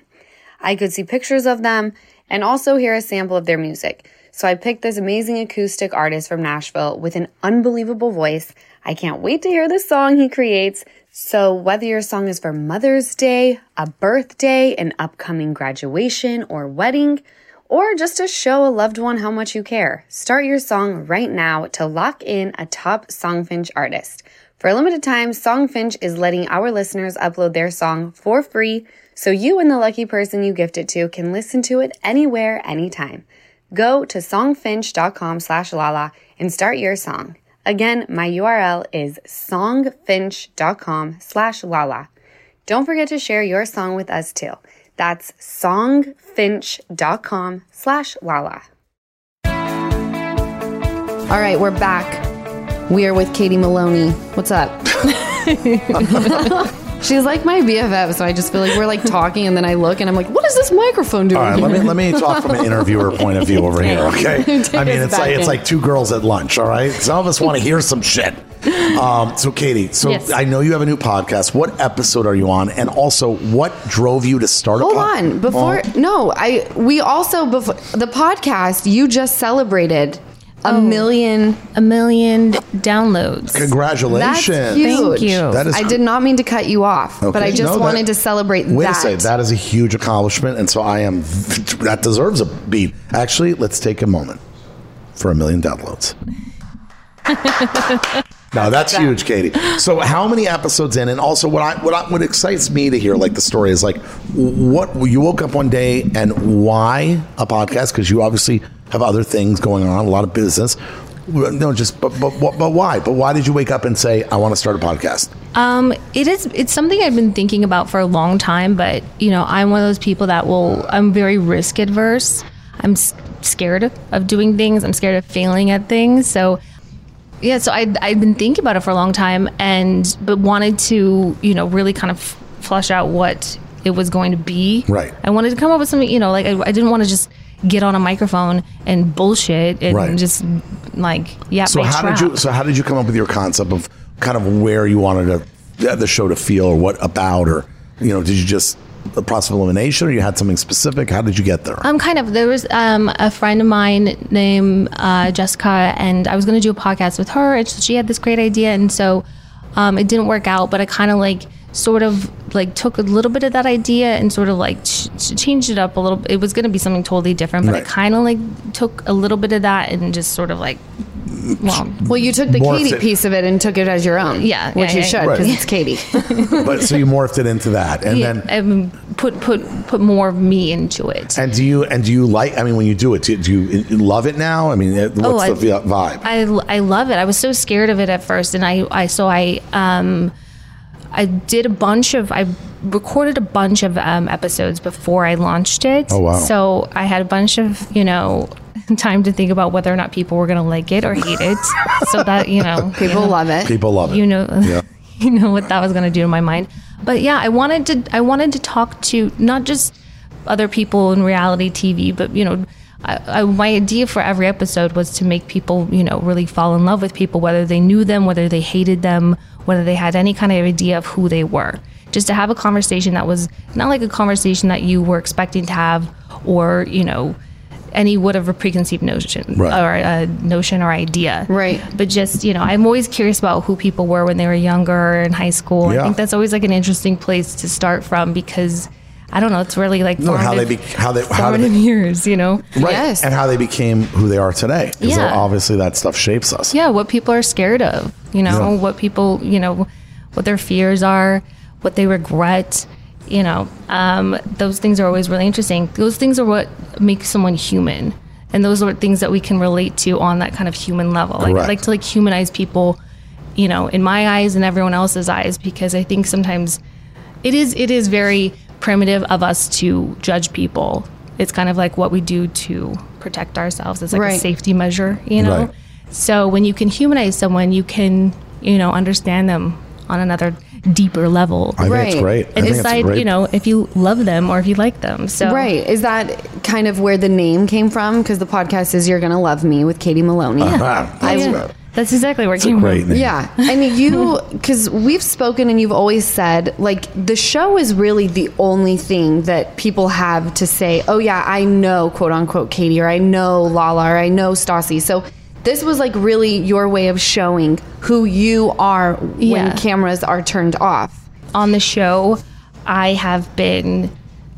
I could see pictures of them and also hear a sample of their music. So I picked this amazing acoustic artist from Nashville with an unbelievable voice. I can't wait to hear the song he creates. So whether your song is for Mother's Day, a birthday, an upcoming graduation or wedding, or just to show a loved one how much you care, start your song right now to lock in a top Songfinch artist. For a limited time, Songfinch is letting our listeners upload their song for free so you and the lucky person you gift it to can listen to it anywhere, anytime. Go to songfinch.com slash lala and start your song. Again, my URL is songfinch.com slash lala. Don't forget to share your song with us too. That's songfinch.com slash lala. All right, we're back. We are with Katie Maloney. What's up? [LAUGHS] [LAUGHS] She's like my BFF, so I just feel like we're like talking, and then I look and I'm like, what is this microphone doing? All right, let me let me [LAUGHS] talk from an interviewer point of view over here. Okay, [LAUGHS] I mean it's like it's like two girls at lunch. All right, some of us want to hear some shit. Um, so, Katie, so Yes. I know you have a new podcast. What episode are you on? And also, what drove you to start Hold pod- on. Before Oh, no, I we also before the podcast you just celebrated a Oh. million. A million downloads. congratulations. That's huge. Thank you. That is I cr- did not mean to cut you off, but I just No, that- wanted to celebrate Wait that. a second. That is a huge accomplishment. And so I am, that deserves a beat. Actually, let's take a moment for a million downloads. [LAUGHS] no, that's huge, Katie. So, how many episodes in? And also, what I what I, what excites me to hear, like the story, is like what you woke up one day and why a podcast? Because you obviously have other things going on, a lot of business. No, just but but but, why? But why did you wake up and say I want to start a podcast? Um, it is. It's something I've been thinking about for a long time. But you know, I'm one of those people that will. I'm very risk adverse. I'm scared of doing things. I'm scared of failing at things. So, yeah. So I I've been thinking about it for a long time, and but wanted to you know really kind of flush out what it was going to be. Right. I wanted to come up with something. You know, like I, I didn't want to just get on a microphone and bullshit and Right. just like yeah. So how did you? So how did you come up with your concept of kind of where you wanted to, the show to feel, or what about, or you know, did you just a process of elimination, or you had something specific? How did you get there? Um, kind of. There was um, a friend of mine named uh, Jessica, and I was going to do a podcast with her, and she had this great idea, and so um, it didn't work out. But I kind of like sort of like took a little bit of that idea and sort of like ch- ch- changed it up a little. It was going to be something totally different, but Right. I kind of like took a little bit of that and just sort of like, well, well, you took the Morphed Katie it. piece of it and took it as your own. Yeah, which yeah, you yeah. should Right. because it's Katie. [LAUGHS] but so you morphed it into that, and yeah, then. um, put put put more of me into it. And do you and do you like? I mean, when you do it, do, do you love it now? I mean, it- what's Oh, the vi- vibe? I, I love it. I was so scared of it at first, and I, I so I um I did a bunch of I recorded a bunch of um, episodes before I launched it. Oh, wow. So I had a bunch of you know [LAUGHS] time to think about whether or not people were gonna like it or hate it. so that you know [LAUGHS] People love it. People love it. you know Yeah. [LAUGHS] you know what that was going to do to my mind but yeah i wanted to i wanted to talk to not just other people in reality tv but you know I, I, my idea for every episode was to make people you know really fall in love with people whether they knew them whether they hated them whether they had any kind of idea of who they were just to have a conversation that was not like a conversation that you were expecting to have or you know any would have a preconceived notion Right. or a notion or idea Right. but just you know i'm always curious about who people were when they were younger in high school Yeah. i think that's always like an interesting place to start from because i don't know it's really like No, how they formative- be, how they how formative they years you know right, Yes. and how they became who they are today. Because Yeah. obviously that stuff shapes us. yeah what people are scared of you know Yeah. what people you know what their fears are what they regret you know um, those things are always really interesting. Those things are what make someone human. And those are things that we can relate to on that kind of human level. Like, i like to like humanize people you know in my eyes and everyone else's eyes because i think sometimes it is it is very primitive of us to judge people. It's kind of like what we do to protect ourselves. It's like a safety measure you know? Right. So when you can humanize someone, you can, you know, understand them on another deeper level. I think it's Right. great. I and think it's decide, great. you know, if you love them or if you like them. So Right. Is that kind of where the name came from? Because the podcast is You're Gonna Love Me with Katie Maloney. Uh-huh. That's yeah, good. that's exactly where it It's a came from. name. Yeah. And you, [LAUGHS] because we've spoken and you've always said, like, the show is really the only thing that people have to say, oh, yeah, I know, quote unquote, Katie, or I know Lala, or I know Stassi. So this was like really your way of showing who you are Yeah. when cameras are turned off. On the show, I have been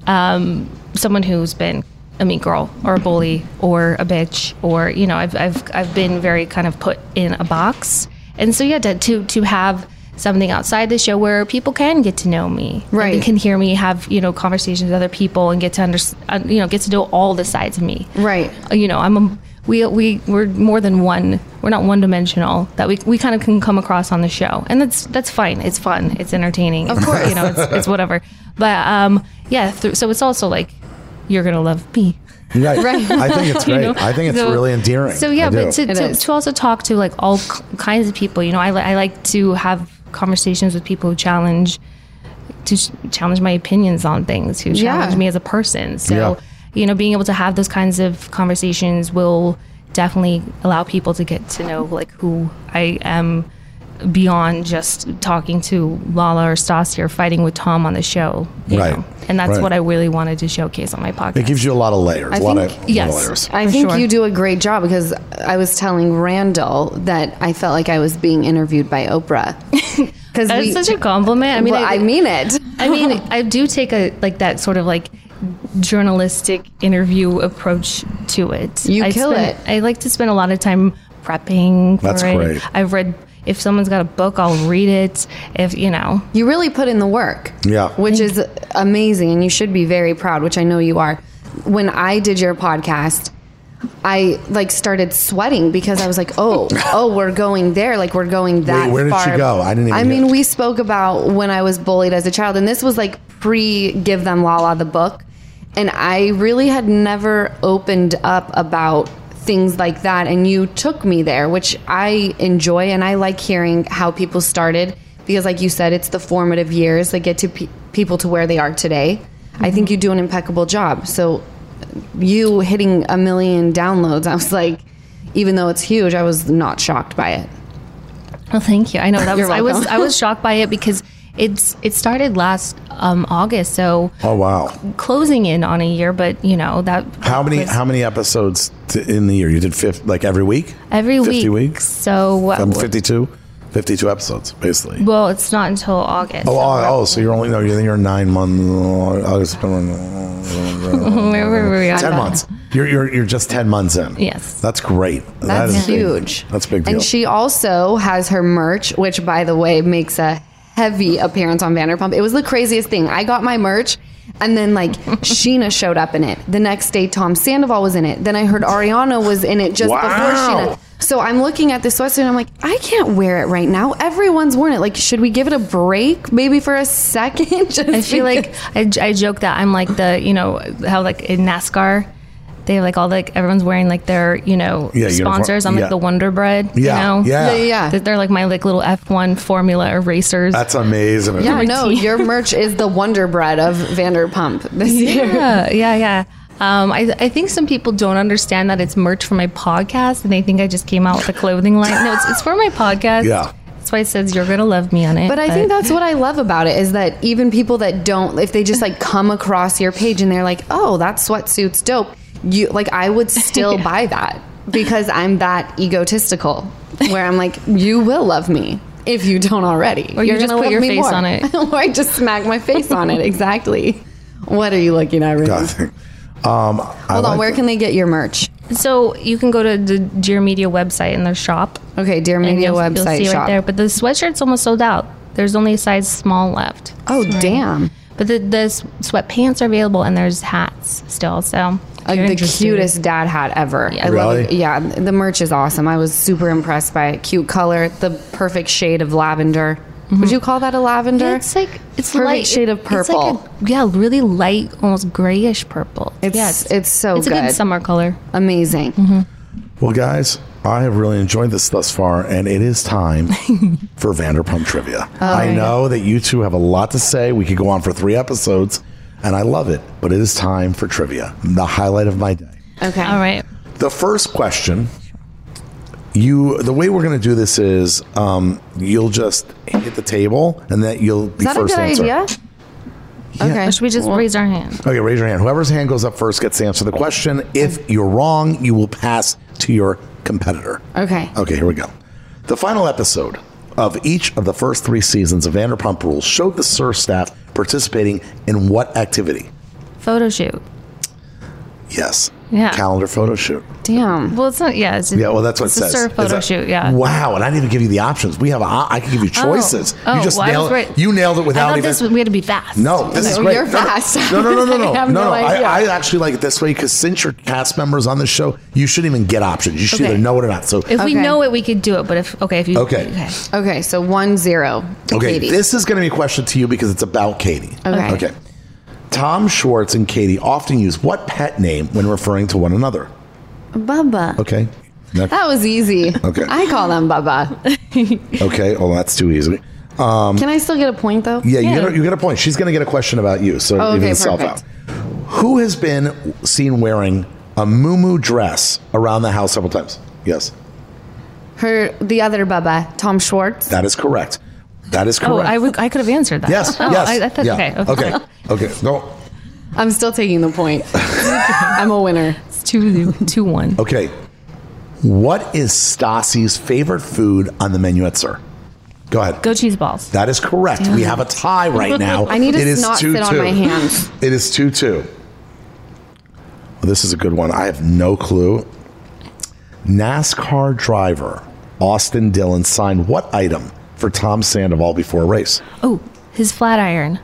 um, someone who's been a mean girl or a bully or a bitch or you know I've I've I've been very kind of put in a box. And so yeah, to to, to have something outside the show where people can get to know me, Right. they can hear me have you know conversations with other people and get to understand you know get to know all the sides of me. Right. Uh, You know, I'm a we we we're more than one. We're not one dimensional. That we we kind of can come across on the show, and that's that's fine. It's fun. It's entertaining. Of course. you know, it's, it's whatever. But um, yeah. Th- so it's also like you're gonna love me. Right. [LAUGHS] Right. I think it's [LAUGHS] you great. know? I think it's So- really endearing. So yeah, but to, to, to also talk to like all k- kinds of people, you know, I, li- I like to have conversations with people who challenge to sh- challenge my opinions on things, who Yeah. challenge me as a person. So Yeah. You know, being able to have those kinds of conversations will definitely allow people to get to know like who I am beyond just talking to Lala or Stassi or fighting with Tom on the show. you Right. know? And that's Right. what I really wanted to showcase on my podcast. It gives you a lot of layers. I a lot think- of, lot of yes. layers. I think sure. you do a great job because I was telling Randall that I felt like I was being interviewed by Oprah. [LAUGHS] Because That's such a compliment. I mean, well, I, mean it. I mean, [LAUGHS] I do take a like that sort of like journalistic interview approach to it. You I kill spend- it. I like to spend a lot of time prepping. For That's it. great. I've read. If someone's got a book, I'll read it. If you know, You really put in the work. Yeah. Which is amazing. And you should be very proud, which I know you are. When I did your podcast, I like started sweating because I was like, oh, [LAUGHS] oh, we're going there. Like we're going that where did far. you go? I didn't even I get- mean, we spoke about when I was bullied as a child, and this was like pre Give Them Lala the book. And I really had never opened up about things like that. And you took me there, which I enjoy. And I like hearing how people started because, like you said, it's the formative years that get to pe- people to where they are today. I think you do an impeccable job. So, you hitting a million downloads, [LAUGHS] I was like, even though it's huge, I was not shocked by it. well, thank you. I know that [LAUGHS] was I was. I was shocked by it because it's it started last um, August, so Oh wow! closing in on a year. But you know that How many was how many episodes t- in the year? You did fifth like every week? every 50 week. weeks? So Um, what- 52? 52 episodes, basically. well, it's not until August. Oh, so oh, oh, so you're only no, you're, you're nine months. August, [LAUGHS] where were we on ten that? months. You're, you're you're just ten months in. Yes. that's great. That That's is big. huge. That's a big deal. And she also has her merch, which, by the way, makes a heavy appearance on Vanderpump. It was the craziest thing. I got my merch, and then like [LAUGHS] Scheana showed up in it. The next day, Tom Sandoval was in it. Then I heard Ariana was in it just Wow. before Scheana. So I'm looking at this sweatsuit and I'm like, I can't wear it right now. Everyone's worn it. Like, should we give it a break maybe for a second? [LAUGHS] Just I feel like I, I joke that I'm like the you know how like in NASCAR they have like all like everyone's wearing like their you know Yeah, uniform- sponsors. I'm yeah. like the Wonder Bread. Yeah, you know? yeah. Yeah, yeah. That They're like my like little F1 Formula erasers. That's amazing. yeah, no, your [LAUGHS] merch is the Wonder Bread of Vanderpump this year. yeah, yeah, yeah. Um, I, I think some people don't understand that it's merch for my podcast, and they think I just came out with a clothing line. No, it's, it's for my podcast. Yeah. That's why it says you're gonna love me on it. But I think that's what I love about it is that even people that don't, if they just like come across your page and they're like, "Oh, that sweatsuit's dope," you like, I would [LAUGHS] still buy that because I'm that egotistical, where I'm like, [LAUGHS] "You will love me if you don't already, Or you You're just gonna put your me face more." on it. [LAUGHS] or I just smack my face on it. Exactly. What are you looking at, Ruben? God. Um, I Hold on, like where that. can they get your merch? so. You can go to the Dear Media website in their shop. Okay, Dear Media you'll, website you'll see shop. right there. But the sweatshirt's almost sold out. There's only a size small left. Oh, damn. But the, the sweatpants are available, and there's hats still. So if Like the cutest dad hat ever. Yeah. I love it. Really? Yeah, the merch is awesome. I was super impressed by it. Cute color, the perfect shade of lavender. Mm-hmm. Would you call that a lavender? Yeah, it's like it's Perfect light shade of it's like purple. a- yeah, really light, almost grayish purple. It's- yeah, it's so it's a good. good summer color. Amazing. Mm-hmm. Well, guys, I have really enjoyed this thus far, and it is time [LAUGHS] for Vanderpump trivia. Oh, I know that you two have a lot to say. We could go on for three episodes, and I love it, but it is time for trivia, the highlight of my day. Okay. All right. The first question, you the way we're going to do this is um, you'll just hit the table, and then you'll be Is that a good answer. idea? Okay. Or should we just raise our hand? Okay, raise your hand. Whoever's hand goes up first gets to answer the question. If you're wrong, you will pass to your competitor. Okay. Okay, here we go. The final episode of each of the first three seasons of Vanderpump Rules showed the SUR staff participating in what activity? Photo shoot. Yes. Yeah. Calendar photo shoot. Damn. Well, it's not. Yeah. It's Yeah, well, that's what it's it says. a surf Is photo that- shoot. Yeah. Wow, and I didn't even give you the options. We have. A, I can give you oh. choices. Oh, you just well, nailed. right. You nailed it without thought even. this we had to be fast. No, this is great. you're No, no. fast. No, no, no, [LAUGHS] no, no, I have no. no no. I, idea. I actually like it this way because since you're cast members on the show, you shouldn't even get options. You should Okay. either know it or not. So, If we know it, we could do it. But if okay, if you Okay. Okay, so one zero. okay, Katie. this is going to be a question to you because it's about Katie. Okay. Okay. Tom Schwartz and Katie often use what pet name when referring to one another? Bubba. Okay. Next. That was easy. Okay. I call them Bubba. [LAUGHS] Okay. Oh, that's too easy. Um, Can I still get a point though? Yeah, you, Yeah. Get a, you get a point. She's going to get a question about you, so Oh, even okay, itself perfect. out. Who has been seen wearing a muumuu dress around the house several times? Yes. Her, the other Bubba, Tom Schwartz. That is correct. That is oh, correct. Oh, I could have answered that. yes. Oh, yes. I, I thought, yeah. okay. Okay. Okay. No. I'm still taking the point. [LAUGHS] I'm a winner. It's two, two, one. Okay. What is Stassi's favorite food on the menu at SUR? Go ahead. Go cheese balls. That is correct. We have a tie right now. [LAUGHS] I need to It is not sit on 2-2. my hands. It is 2 2. Well, this is a good one. I have no clue. NASCAR driver Austin Dillon signed what item for Tom Sandoval before a race? Oh, his flat iron.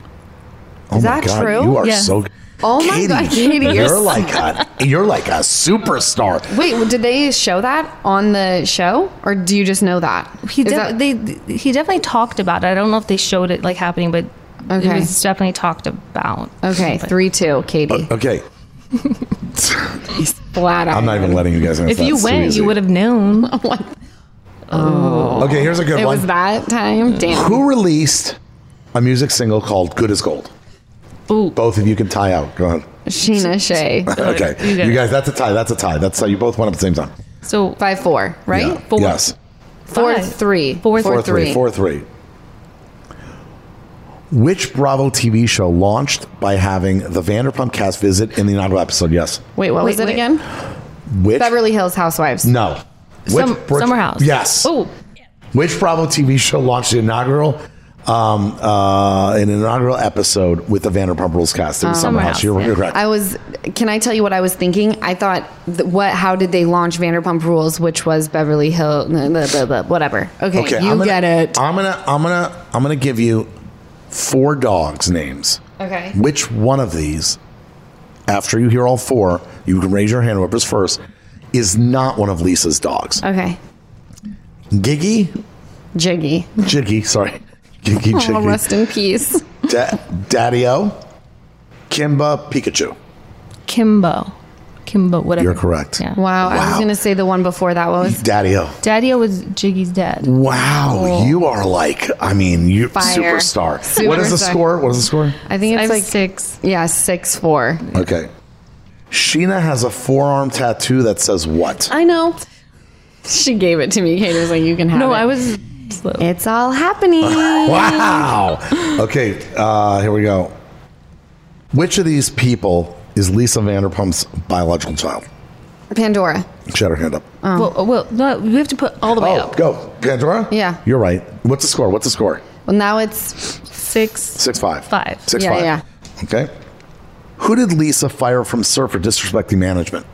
Oh Is my that God, true? You are Yes. so. Oh my God, Katie, you're you're like a you're like a superstar. Wait, well, did they show that on the show, or do you just know that? He Is def- that- they he definitely talked about it. I don't know if they showed it like happening, but Okay. it was definitely talked about. okay, But three two, Katie. Okay, [LAUGHS] Flat out. I'm not even letting you guys answer. If you went, easy. you would have known. [LAUGHS] Oh. Okay, here's a good It one. It was that time. Mm. Damn. Who released a music single called "Good as Gold"? Ooh. Both of you can tie out. Go on. Scheana Shay. [LAUGHS] Okay, You get you it. guys, that's a tie. That's a tie. That's how you both went up at the same time. So Five four, right? Yeah. Four. Yes. Four Five. three. Four, Four three. three. Four three. Which Bravo TV show launched by having the Vanderpump cast visit in the inaugural episode? Yes. Wait, what Wait, was it wait. again? Which? Beverly Hills Housewives. No. Some, Which- Summer House. Yes. Oh, Which Bravo TV show launched the inaugural, um, uh, an inaugural episode with the Vanderpump Rules cast? It was Summer, Summer House. House, You're, yeah. correct. I was. Can I tell you what I was thinking? I thought, th- what? How did they launch Vanderpump Rules, which was Beverly Hill, blah, blah, blah, blah, whatever. Okay, you I'm gonna, get it. I'm gonna, I'm gonna, I'm gonna give you four dogs' names. Okay. Which one of these, after you hear all four, you can raise your hand. Whoever's first, is not one of Lisa's dogs. Okay, Giggy, Jiggy. Jiggy, sorry, [LAUGHS] Giggy, Oh, Jiggy, rest in peace. da- Daddy-O, Kimba, Pikachu. Kimbo. Kimbo, whatever. You're correct. Yeah. Wow, I was Wow. gonna say the one before that was Daddy-O. Daddy O was Jiggy's dad. Wow, you are like, I mean, you Fire. superstar. What is the Superstar. score? What is the score? I think it's Five, like six. Yeah, six four. Okay. Scheana has a forearm tattoo that says what? I know. She gave it to me. Katie was like, "You can have it. No, it." I was slow. It's all happening. [LAUGHS] Wow. Okay, uh, here we go. Which of these people is Lisa Vanderpump's biological child? Pandora. She had her hand up. Well, well, no, we have to put all the way Oh, up. go. Pandora? Yeah. You're right. What's the score? What's the score? Well, now it's Six. Six five. Five. Six Yeah, five. yeah. Okay. Who did Lisa fire from SUR for disrespecting management?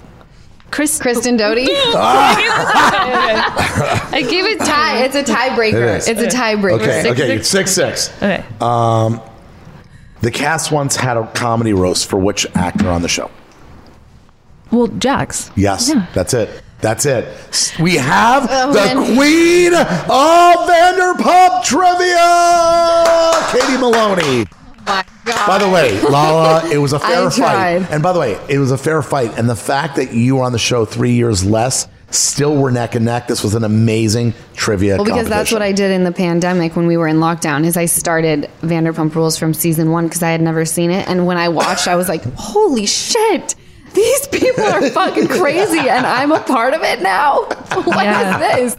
Chris. Kristen Doute. [LAUGHS] Ah. I give it tie. It's a tiebreaker. It is. It's a tiebreaker. Okay, Six, okay, six. six six. Okay. Um, the cast once had a comedy roast for which actor on the show? well, Jax. Yes, Yeah. that's it. That's it. We have Oh, the man. queen of Vanderpump trivia, Katie Maloney. My God. By the way, Lala, it was a [LAUGHS] fair I fight. tried. And by the way, it was a fair fight. And the fact that you were on the show three years less, still were neck and neck. This was an amazing trivia. Well, because that's what I did in the pandemic when we were in lockdown. Is I started Vanderpump Rules from season one because I had never seen it, and when I watched, I was like, "Holy shit! These people are fucking crazy, and I'm a part of it now. [LAUGHS] What is Yeah. this?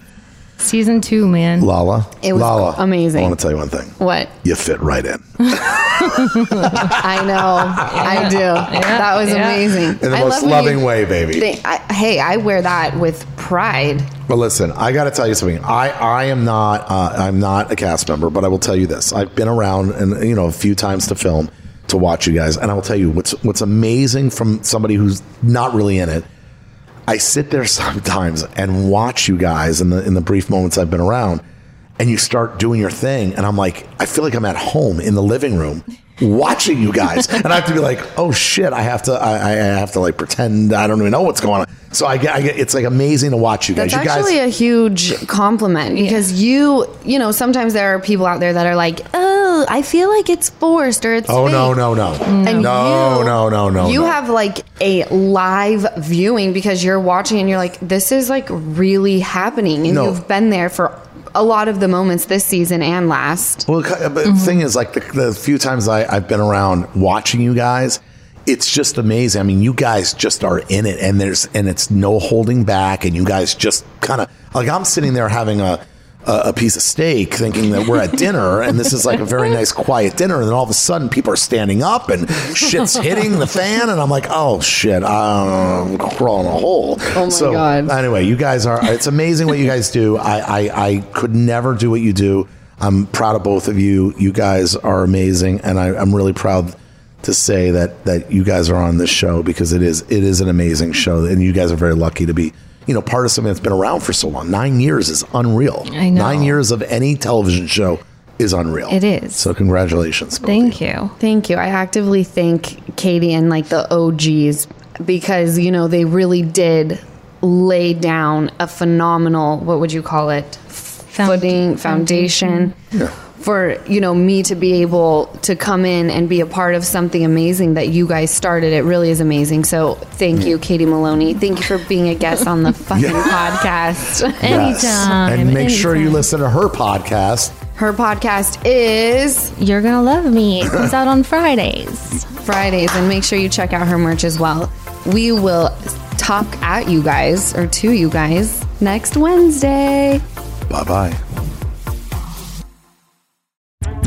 Season two, man. Lala. It was Lala, amazing. I want to tell you one thing. What? You fit right in. [LAUGHS] I know, I do. that was yeah. amazing. In the I most love when loving you way, baby. think- I, hey, I wear that with pride. But listen, I got to tell you something. I, I am not uh, I'm not a cast member, but I will tell you this. I've been around and you know a few times to film to watch you guys, and I will tell you what's what's amazing from somebody who's not really in it. I sit there [LAUGHS] sometimes and watch you guys in the in the brief moments I've been around, and you start doing your thing, and I'm like, I feel like I'm at home in the living room watching you guys, [LAUGHS] and I have to be like, oh shit, I have to I, I have to like pretend I don't even know what's going on. So I get, I get it's like amazing to watch you guys. That's you guys, actually a huge compliment because you, you know, sometimes there are people out there that are like, "Oh, I feel like it's forced or it's." Oh fake." no no no And no you, no no no! You no. have like a live viewing because you're watching and you're like, "This is like really happening," and No. you've been there for a lot of the moments this season and last. Well, but the thing is, like the, the few times I, I've been around watching you guys, it's just amazing. I mean, you guys just are in it, and there's and it's no holding back, and you guys just kind of like I'm sitting there having a a, a piece of steak, thinking that we're at [LAUGHS] dinner, and this is like a very nice, quiet dinner, and then all of a sudden people are standing up and shit's [LAUGHS] hitting the fan, and I'm like, oh shit, I'm crawling a hole. Oh my so, God. Anyway, you guys are. It's amazing what you guys do. I, I I could never do what you do. I'm proud of both of you. You guys are amazing, and I, I'm really proud to say that that you guys are on this show because it is it is an amazing show, and you guys are very lucky to be you know part of something that's been around for so long. Nine years is unreal. I know. Nine years of any television show is unreal. It is. So congratulations. Thank you. Thank you. I actively thank Katie and like the OGs because, you know, they really did lay down a phenomenal, what would you call it? Footing, foundation. For you know me to be able to come in and be a part of something amazing that you guys started, it really is amazing. So thank you, Katie Maloney. Thank you for being a guest on the [LAUGHS] fucking podcast. [LAUGHS] Yes. Anytime. And make sure you listen to her podcast. Her podcast is You're gonna love me. It comes out on Fridays. [LAUGHS] Fridays, and make sure you check out her merch as well. We will talk at you guys or to you guys next Wednesday. Bye bye.